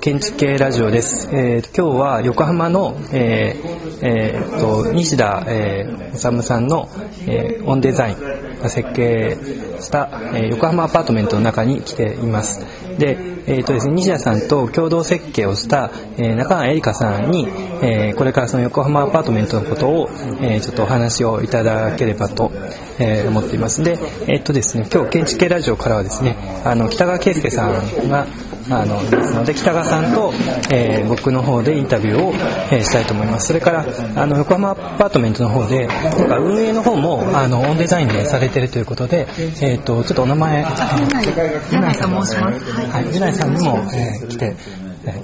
建築系ラジオです。えー、今日は横浜の、えーえー、と西田、えー、治さんの、えー、オンデザインが設計した、えー、横浜アパートメントの中に来ています。で、えーとですね、西田さんと共同設計をした、えー、中川絵里香さんに、えー、これからその横浜アパートメントのことを、えー、ちょっとお話をいただければと、えー、思っています。で、えっ、ー、とですね、今日建築系ラジオからはですね、あの北川圭介さんがあのですので北川さんと、えー、僕の方でインタビューを、えー、したいと思います。それからあの横浜アパートメントの方でなんか運営の方もあのオンデザインでされてるということで、えーと、ちょっとお名前ジナイと申します、はい、ジナイさんにも、えー、来て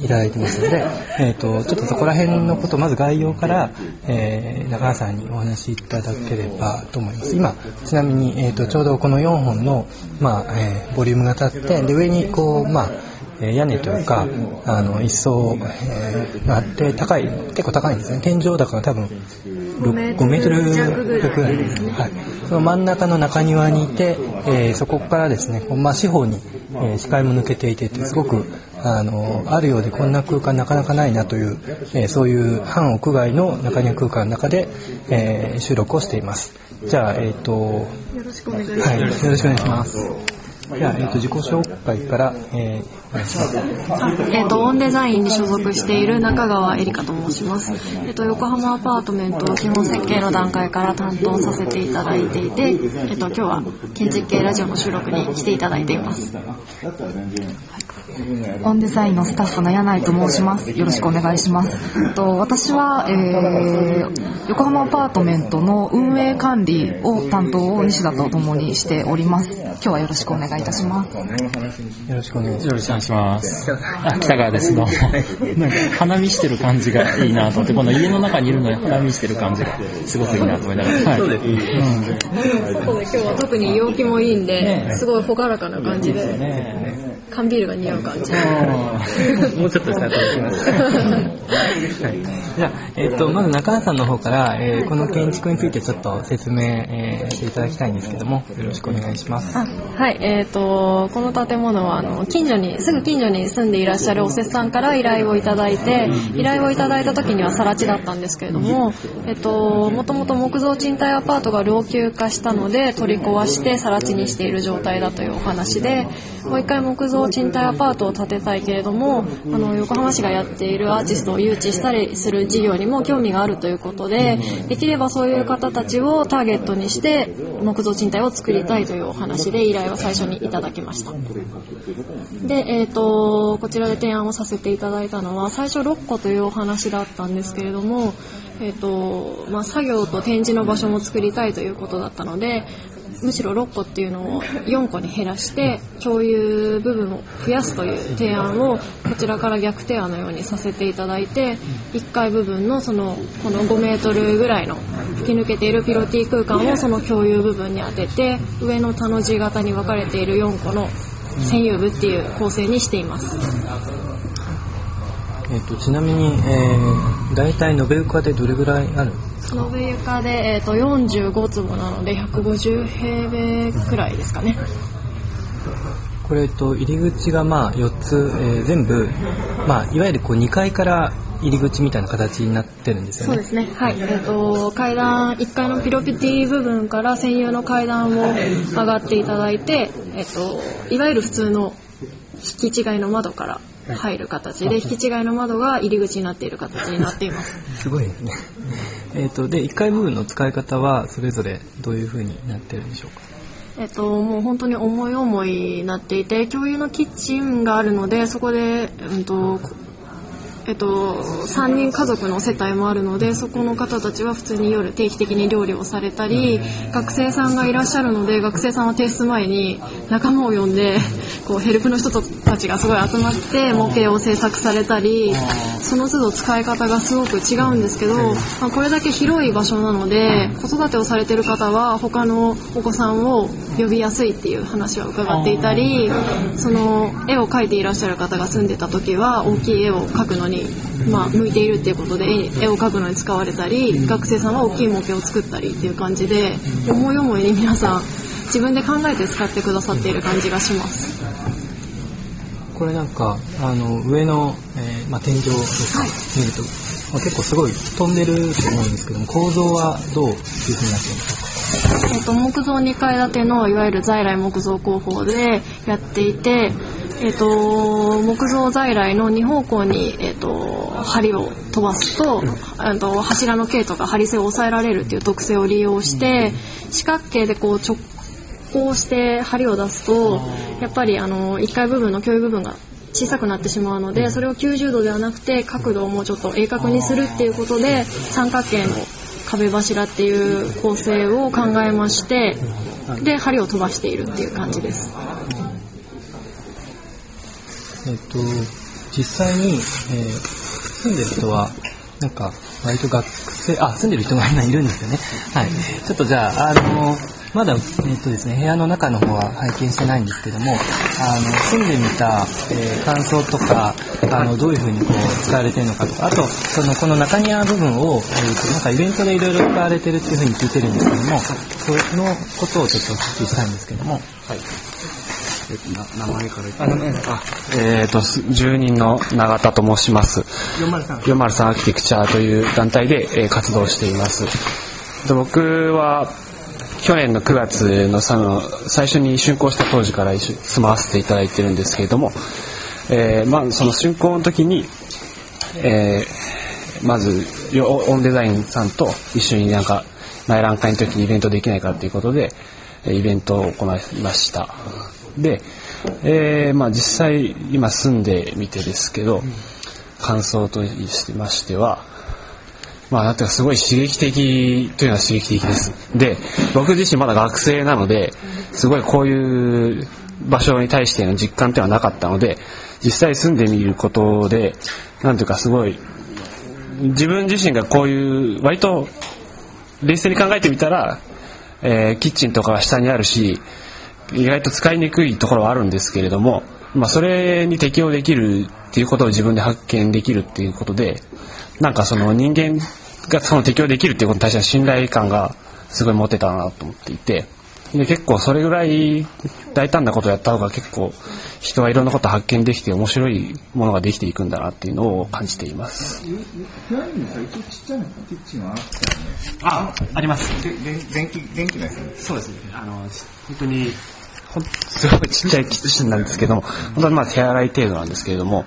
いただいてますので、えーと、ちょっとそこら辺のことまず概要から、えー、中川さんにお話しいただければと思います。今ちなみに、えーと、ちょうどこの4本の、まあえー、ボリュームが立ってで上にこうまあえ屋根というかあの一層、えー、があって高い結構高いんですね。天井高が多分 5, メートルぐらいですね、はい、その真ん中の中庭にいて、えー、そこからですね、まあ、四方に、えー、視界も抜けていてすごくあのあるようでこんな空間なかなかないなという、えー、そういう半屋外の中庭空間の中で、えー、収録をしています。じゃあえっ、ー、とよろしくお願いします、はい、よろしくお願いしますじゃあ、えっ、ー、と、自己紹介から、えー、お願いします。えっ、ー、と、オンデザインに所属している中川絵里香と申します。えっ、と、横浜アパートメント基本設計の段階から担当させていただいていて、えっ、と、今日は建築系ラジオの収録に来ていただいています。オンデザインのスタッフの柳井と申します。よろしくお願いします。と私は、えー、横浜アパートメントの運営管理を担当を西田と共にしております。今日はよろしくお願いいたします。よろしくお願いします。あ、北川です。どうも。なんか花見してる感じがいいなと思って、この家の中にいるのに花見してる感じがすごくいいなと思いながら。はい、そうですね。うん、外で今日は特に陽気もいいんで、すごい朗らかな感じで。ね缶ビールが似合う感じ。もうちょっとしたら楽します。はい、じゃあ、えっ、ー、と、まず中川さんの方から、えー、この建築についてちょっと説明、えー、していただきたいんですけども、よろしくお願いします。はい、えっ、ー、と、この建物は、あの、近所に、すぐ近所に住んでいらっしゃるおせっさんから依頼をいただいて、依頼をいただいた時には更地だったんですけれども、えっ、と、もともと木造賃貸アパートが老朽化したので、取り壊して更地にしている状態だというお話で、もう一回木造賃貸アパートを建てたいけれどもあの横浜市がやっているアーティストを誘致したりする事業にも興味があるということでできればそういう方たちをターゲットにして木造賃貸を作りたいというお話で依頼を最初にいただきました。で、えーと、こちらで提案をさせていただいたのは最初6個というお話だったんですけれどもえーとまあ、作業と展示の場所も作りたいということだったのでむしろ6個っていうのを4個に減らして共有部分を増やすという提案をこちらから逆提案のようにさせていただいて1階部分のそのこの5メートルぐらいの吹き抜けているピロティ空間をその共有部分に当てて上の田の字型に分かれている4個の占有部っていう構成にしています。えーと、ちなみに、えー、大体延べ床でどれぐらいある？んですか延べ床で、えーと、45坪なので150平米くらいですかねこれと入り口がまあ4つ、えー、全部、まあ、いわゆるこう2階から入り口みたいな形になってるんですよね。そうですね。はい。えっ、ー、と階段1階のピロピティ部分から専用の階段を上がっていただいて、えっ、ー、といわゆる普通の引き違いの窓から入る形で引き違いの窓が入り口になっている形になっています。すごいですね。えっ、とで1階部分の使い方はそれぞれどういう風になってるんでしょうか？えっと、もう本当に思い思いになっていて共有のキッチンがあるのでそこで、うんとえっと、3人家族の世帯もあるのでそこの方たちは普通に夜定期的に料理をされたり学生さんがいらっしゃるので学生さんは提出前に仲間を呼んでこうヘルプの人たちがすごい集まって模型を制作されたりその都度使い方がすごく違うんですけど、まあ、これだけ広い場所なので子育てをされてる方は他のお子さんを呼びやすいっていう話は伺っていたりその絵を描いていらっしゃる方が住んでた時は大きい絵を描くのに、まあ、向いているっていうことで絵を描くのに使われたり学生さんは大きい模型を作ったりっていう感じで思い思いに皆さん自分で考えて使ってくださっている感じがします。これなんかあの上の、えーまあ、天井ですか、見ると、まあ、結構すごい飛んでると思うんですけども構造はどういうふうになってるんですか？えっと木造2階建てのいわゆる在来木造工法でやっていて、えっと木造在来の2方向に、えっと梁を飛ばすと,、あと柱の径とか梁性を抑えられるっていう特性を利用して四角形でこう直こうして梁を出すとやっぱりあの1階部分の共有部分が小さくなってしまうのでそれを90度ではなくて角度をもうちょっと鋭角にするっていうことで三角形の壁柱っていう構成を考えましてで梁を飛ばしているっていう感じです。えっと実際に、えー住んでる人はなんか割と学生あ住んでる人が今いるんですよね。はい。ちょっとじゃああのまだ、えっとですね、部屋の中の方は拝見してないんですけども、あの、住んでみた、えー感想とか、あの、どういうふうにこう、使われてるのかとか、あと、その、この中庭部分を、えーと、なんかイベントでいろいろ使われてるっていうふうに聞いてるんですけども、そのことをちょっとお聞きしたいんですけども、名前からあ、名前あ、えっ、と、す住人の永田と申します。403 403アーキテクチャーという団体で、えー活動しています。で僕は、去年の9月のその最初に竣工した当時から住まわせていただいてるんですけれども、えーまあ、その竣工の時に、えーまずオンデザインさんと一緒になんか内覧会の時にイベントできないかということでイベントを行いました。で、えーまあ、実際今住んでみてですけど感想としましてはまあ、なんていうかすごい刺激的というのは刺激的です。で、僕自身まだ学生なので、すごいこういう場所に対しての実感っていうのはなかったので、実際住んでみることで、なんていうかすごい、自分自身がこういう、割と冷静に考えてみたら、えーキッチンとかが下にあるし、意外と使いにくいところはあるんですけれども、まあ、それに適応できるっていうことを自分で発見できるっていうことで、なんかその人間がその適応できるっていうことに対しての信頼感がすごい持てたなと思っていて、で結構それぐらい大胆なことをやった方が結構人はいろんなことを発見できて面白いものができていくんだなっていうのを感じています。あ。あ、あります。で、で電気、電気のやつそうですね。あの、本当に、すごいちっちゃいキッチンなんですけども、本当にまあ手洗い程度なんですけれども、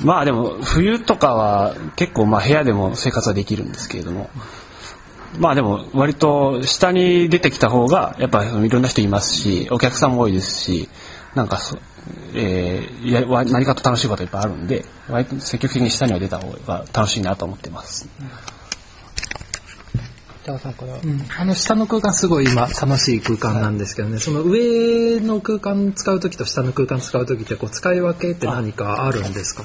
まあでも冬とかは結構まあ部屋でも生活はできるんですけれども、まあでも割と下に出てきた方がやっぱいろんな人いますし、お客さんも多いですし、なんかそ、えー、や何かと楽しいこといっぱいあるんで、割と積極的に下には出た方が楽しいなと思ってます。北川さんから、あの下の空間すごい今楽しい空間なんですけどね、その上の空間使う時と下の空間使う時ってこう使い分けって何かあるんですか？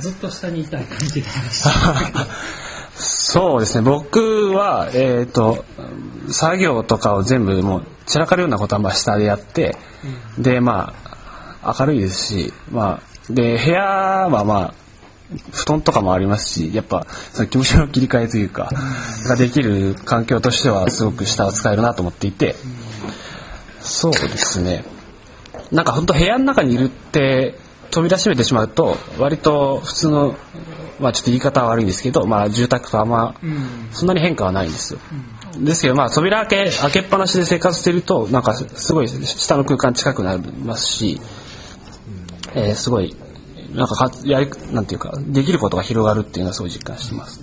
ずっと下にいたい感じがし。た。そうですね。僕は、えー、と作業とかを全部もう散らかるようなことはまあ下でやって、でまあ明るいですし、まあ、で部屋はまあ布団とかもありますしやっぱその気持ちの切り替えというか、ができる環境としてはすごく下は使えるなと思っていて、そうですね。なんか本当部屋の中にいるって飛び出しめてしまうと割と普通のまあちょっと言い方は悪いんですけど、まあ住宅とあんまそんなに変化はないんですよ。ですけどまあ扉開け開けっぱなしで生活してるとなんかすごい下の空間近くなりますし、えーすごいなんかかやりなんていうかできることが広がるっていうのはすごい実感してます。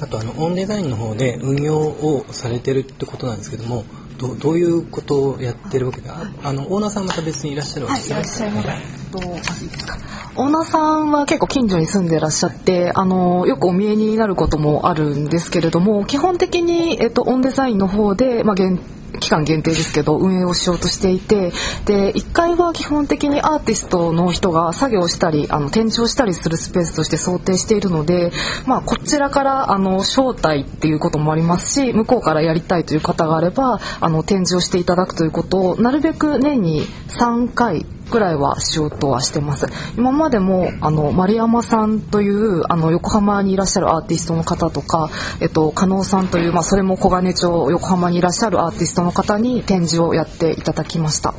あとあのオンデザインの方で運用をされてるってことなんですけどもどどういうことをやってるわけでああのオーナーさんまた別にいらっしゃるわけはい、いらっしゃいます。と、あいいですか？オーナーさんは結構近所に住んでらっしゃって、あの、よくお見えになることもあるんですけれども、基本的に、えっと、オンデザインの方で、まあ、限期間限定ですけど運営をしようとしていてで1階は基本的にアーティストの人が作業したりあの展示をしたりするスペースとして想定しているので、まあ、こちらからあの招待っていうこともありますし向こうからやりたいという方があればあの展示をしていただくということをなるべく年に3回ぐらいはしようとはしてます。今までもあの丸山さんというあの横浜にいらっしゃるアーティストの方とか、えっと、加納さんという、まあ、それも小金町横浜にいらっしゃるアーティストの方に展示をやっていただきました。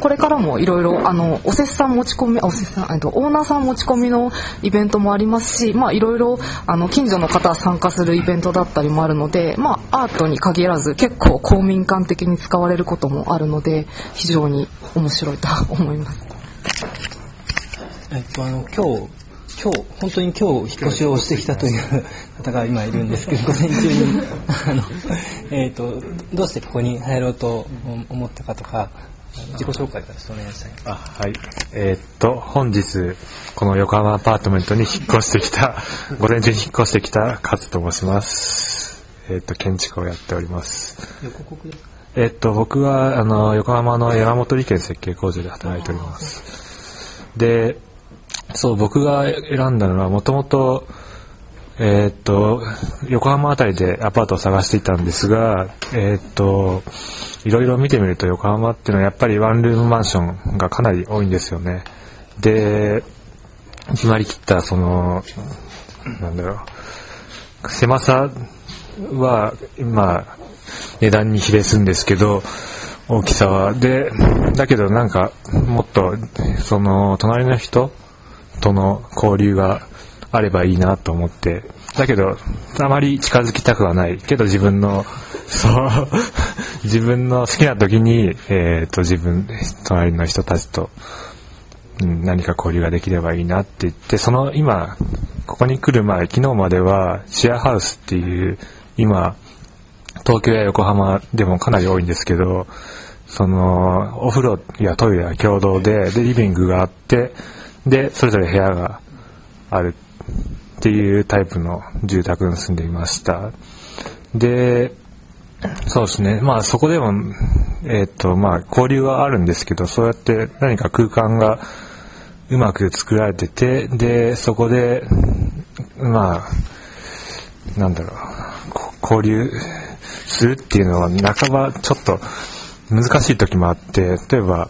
これからもいろいろあのおせっさん持ち込みおせっさんえっとオーナーさん持ち込みのイベントもありますしまあいろいろあの近所の方参加するイベントだったりもあるのでまあアートに限らず結構公民館的に使われることもあるので非常に面白いと思います。えっとあの今日今日本当に今日引っ越しをしてきたという方が今いるんですけど午前中に あのえっとどうしてここに入ろうと思ったかとか自己紹介からお願いしたいあはい。えーっと、本日、この横浜アパートメントに引っ越してきた、午前中に引っ越してきた勝と申します。えーっと、建築をやっております。横国ですか？えっと、僕は、あの、横浜の山本理研設計工場で働いております。で、そう、僕が選んだのは、もともと、えっと、横浜あたりでアパートを探していたんですが、えっと、いろいろ見てみると横浜っていうのはやっぱりワンルームマンションがかなり多いんですよね。で、決まりきった、その、なんだろう、狭さは、まあ、値段に比例するんですけど、大きさは。で、だけどなんか、もっと、その、隣の人との交流があればいいなと思って、だけど、あまり近づきたくはない。けど自分の、そう、自分の好きな時に、えっ、と、自分、隣の人たちと、うん何か交流ができればいいなって言って、その今、ここに来る前、昨日まではシェアハウスっていう、今、東京や横浜でもかなり多いんですけど、その、お風呂やトイレは共同で、で、リビングがあって、で、それぞれ部屋があるっていうタイプの住宅に住んでいました。で、そうですね。まあそこでも、えっ、と、まあ交流はあるんですけど、そうやって何か空間がうまく作られてて、で、そこで、まあ、なんだろう、交流するっていうのは半ばちょっと難しい時もあって、例えば、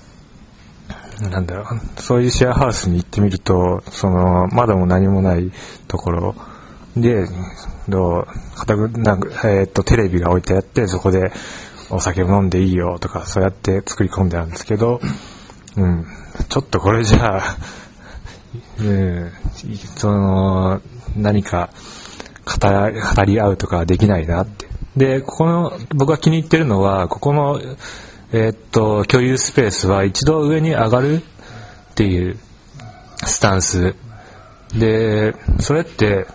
なんだろう、そういうシェアハウスに行ってみると、その、窓も何もないところで、どう、固く、なんか、えっ、と、テレビが置いてあって、そこでお酒を飲んでいいよとか、そうやって作り込んであるんですけど、うん、ちょっとこれじゃあ、うん、その、何か語語り合うとかできないなって。で、ここの、僕が気に入ってるのは、ここの、えーっと、共有スペースは一度上に上がるっていうスタンス。で、それって、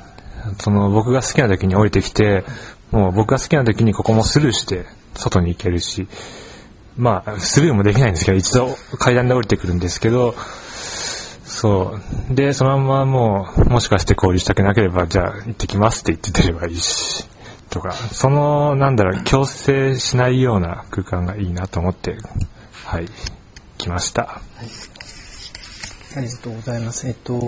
その僕が好きな時に降りてきて、もう僕が好きな時にここもスルーして外に行けるし、まあ、スルーもできないんですけど、一度階段で降りてくるんですけど、そう。で、そのままもう、もしかして交流したくなければ、じゃあ行ってきますって言って出ればいいし、とか、その、なんだろう、強制しないような空間がいいなと思って、はい、来ました。ありがとうございます。えっと、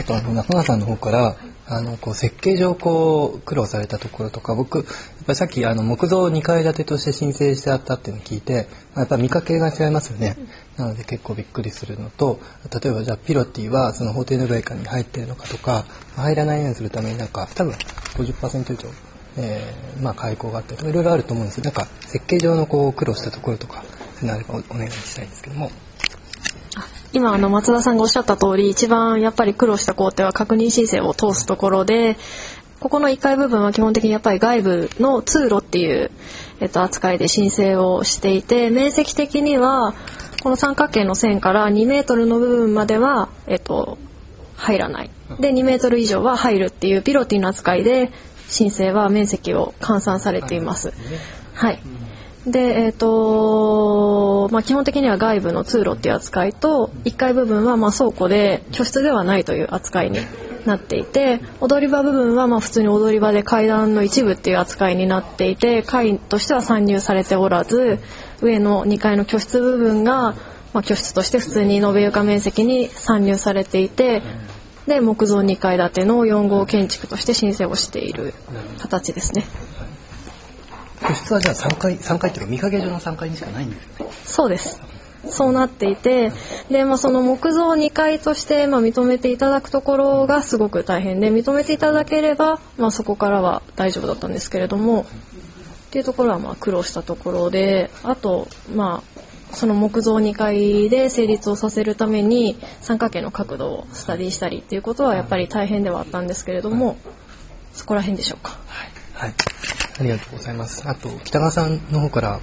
あとあの中川さんの方から、あの、こう設計上こう苦労されたところとか、僕、やっぱりさっきあの木造2階建てとして申請してあったっていうのを聞いて、まあやっぱ見かけが違いますよね。なので結構びっくりするのと、例えばじゃあピロティはその法定の外貨に入ってるのかとか、入らないようにするためになんか多分50%以上、えー、まあ開口があったりとかいろいろあると思うんですけど、なんか設計上のこう苦労したところとか、それおお願いしたいんですけども。今あの松田さんがおっしゃった通り一番やっぱり苦労した工程は確認申請を通すところでここの1階部分は基本的にやっぱり外部の通路っていう、えっと、扱いで申請をしていて面積的にはこの三角形の線から2メートルの部分までは、えっと、入らないで2メートル以上は入るっていうピロティの扱いで申請は面積を換算されています。はい。で、えっ、と、まあ、基本的には外部の通路っていう扱いと、1階部分はまあ倉庫で居室ではないという扱いになっていて、踊り場部分はまあ普通に踊り場で階段の一部っていう扱いになっていて、階としては参入されておらず、上の2階の居室部分が、まあ、居室として普通に延べ床面積に参入されていて、で、木造2階建ての4号建築として申請をしている形ですね。居室はじゃあ3階、3階っていうか見かけ上の3階にしかないんですよね。そうです。そうなっていてで、まあ、その木造2階として、まあ、認めていただくところがすごく大変で認めていただければ、まあ、そこからは大丈夫だったんですけれどもっていうところはまあ苦労したところであとまあその木造2階で成立をさせるために三角形の角度をスタディしたりっていうことはやっぱり大変ではあったんですけれどもそこら辺でしょうか？はい。ありがとうございます。あと、北川さんの方から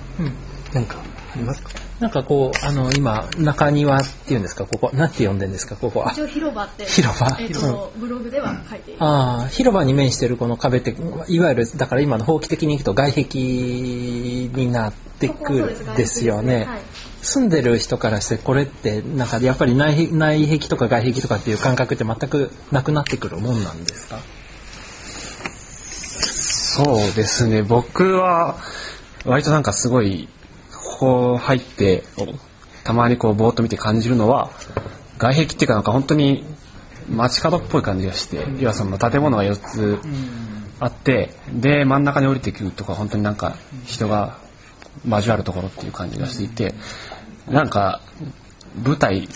何かありますか、なんかこう、あの、今、中庭っていうんですか、ここ、なんて呼んでんですか、ここ。あ一応広場って広場えっとブログでは書いている。ああ、広場に面してるこの壁って、いわゆる、だから今の法規的にいくと外壁になってくるんですよね。はい住んでる人からしてこれってなんかやっぱり内壁内壁とか外壁とかっていう感覚って全くなくなってくるもんなんですか？そうですね。僕は、割となんかすごい、ここ入って、たまにこう、ぼーっと見て感じるのは、外壁っていうかなんか本当に街角っぽい感じがして、要はその建物が4つあって、で、真ん中に降りてくるとか本当になんか人が交わるところっていう感じがしていて、なんか、舞台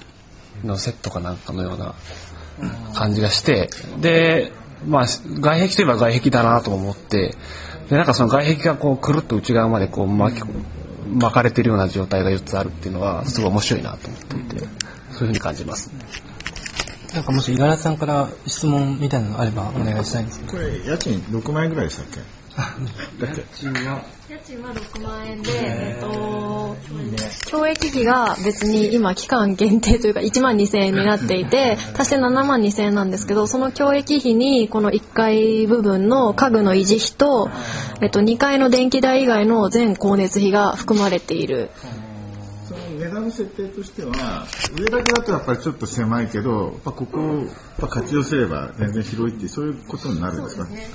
のセットかなんかのような感じがして、で、まあ、外壁といえば外壁だなと思って、で、なんかその外壁がこう、くるっと内側までこう巻き、巻かれてるような状態が4つあるっていうのは、すごい面白いなと思っていて、そういうふうに感じます。なんかもし五十嵐さんから質問みたいなのがあればお願いしたいんですけど。これ、家賃6万円ぐらいでしたっけ？家賃は？6万円で、えっと、費が別に今期間限定というか1万2000円になっていて、足して7万2000円なんですけど、その懲役費にこの1階部分の家具の維持費と、えっと、2階の電気代以外の全光熱費が含まれている。その値段の設定としては、上だけだとやっぱりちょっと狭いけど、ここを活用すれば全然広いっていう、そういうことになるんですか？ね。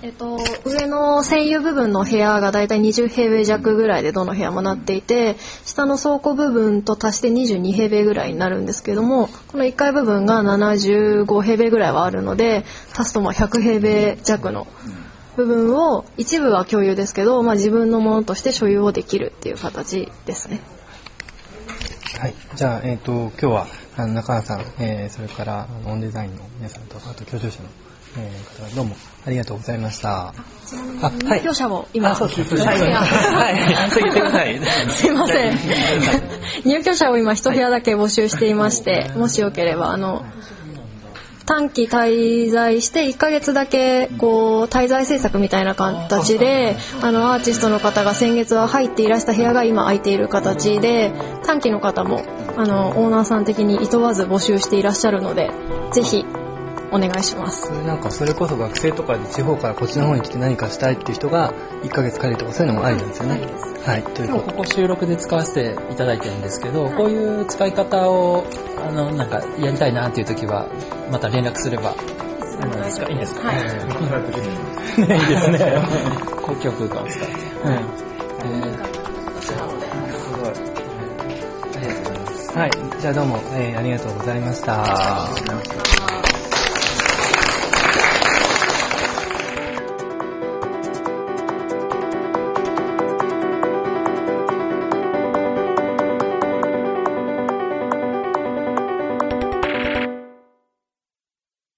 えっと、上の占有部分の部屋がだいたい20平米弱ぐらいでどの部屋もなっていて下の倉庫部分と足して22平米ぐらいになるんですけどもこの1階部分が75平米ぐらいはあるので足すとまあ100平米弱の部分を一部は共有ですけど、まあ、自分のものとして所有をできるっていう形ですね。はい。じゃあ、えっ、と、今日は、あの中川さん、えー、それから、あのオンデザインの皆さんと、あと、居住者の、えー、方々どうもありがとうございました。あ、入居者を今、あそうです。はい。次言ってください。すい。ません。入居者を今一部屋だけ募集してい。まして、もしよければ、あの、短期滞在して1ヶ月だけこう滞在制作みたいな形であのアーティストの方が先月は入っていらした部屋が今空いている形で短期の方もあのオーナーさん的にいとわず募集していらっしゃるのでぜひお願いします。それなんかそれこそ学生とかで地方からこっちの方に来て何かしたいっていう人が1ヶ月借りるとかそういうのもありなんですよね。はい。ということ今日ここ収録で使わせていただいてるんですけど、こういう使い方を、あの、なんかやりたいなっていう時は、また連絡すれば、いいですか？いいですか、はいねいいですね。公共空間を使って。うん。えはい。じゃあどうも、えーありがとうございました。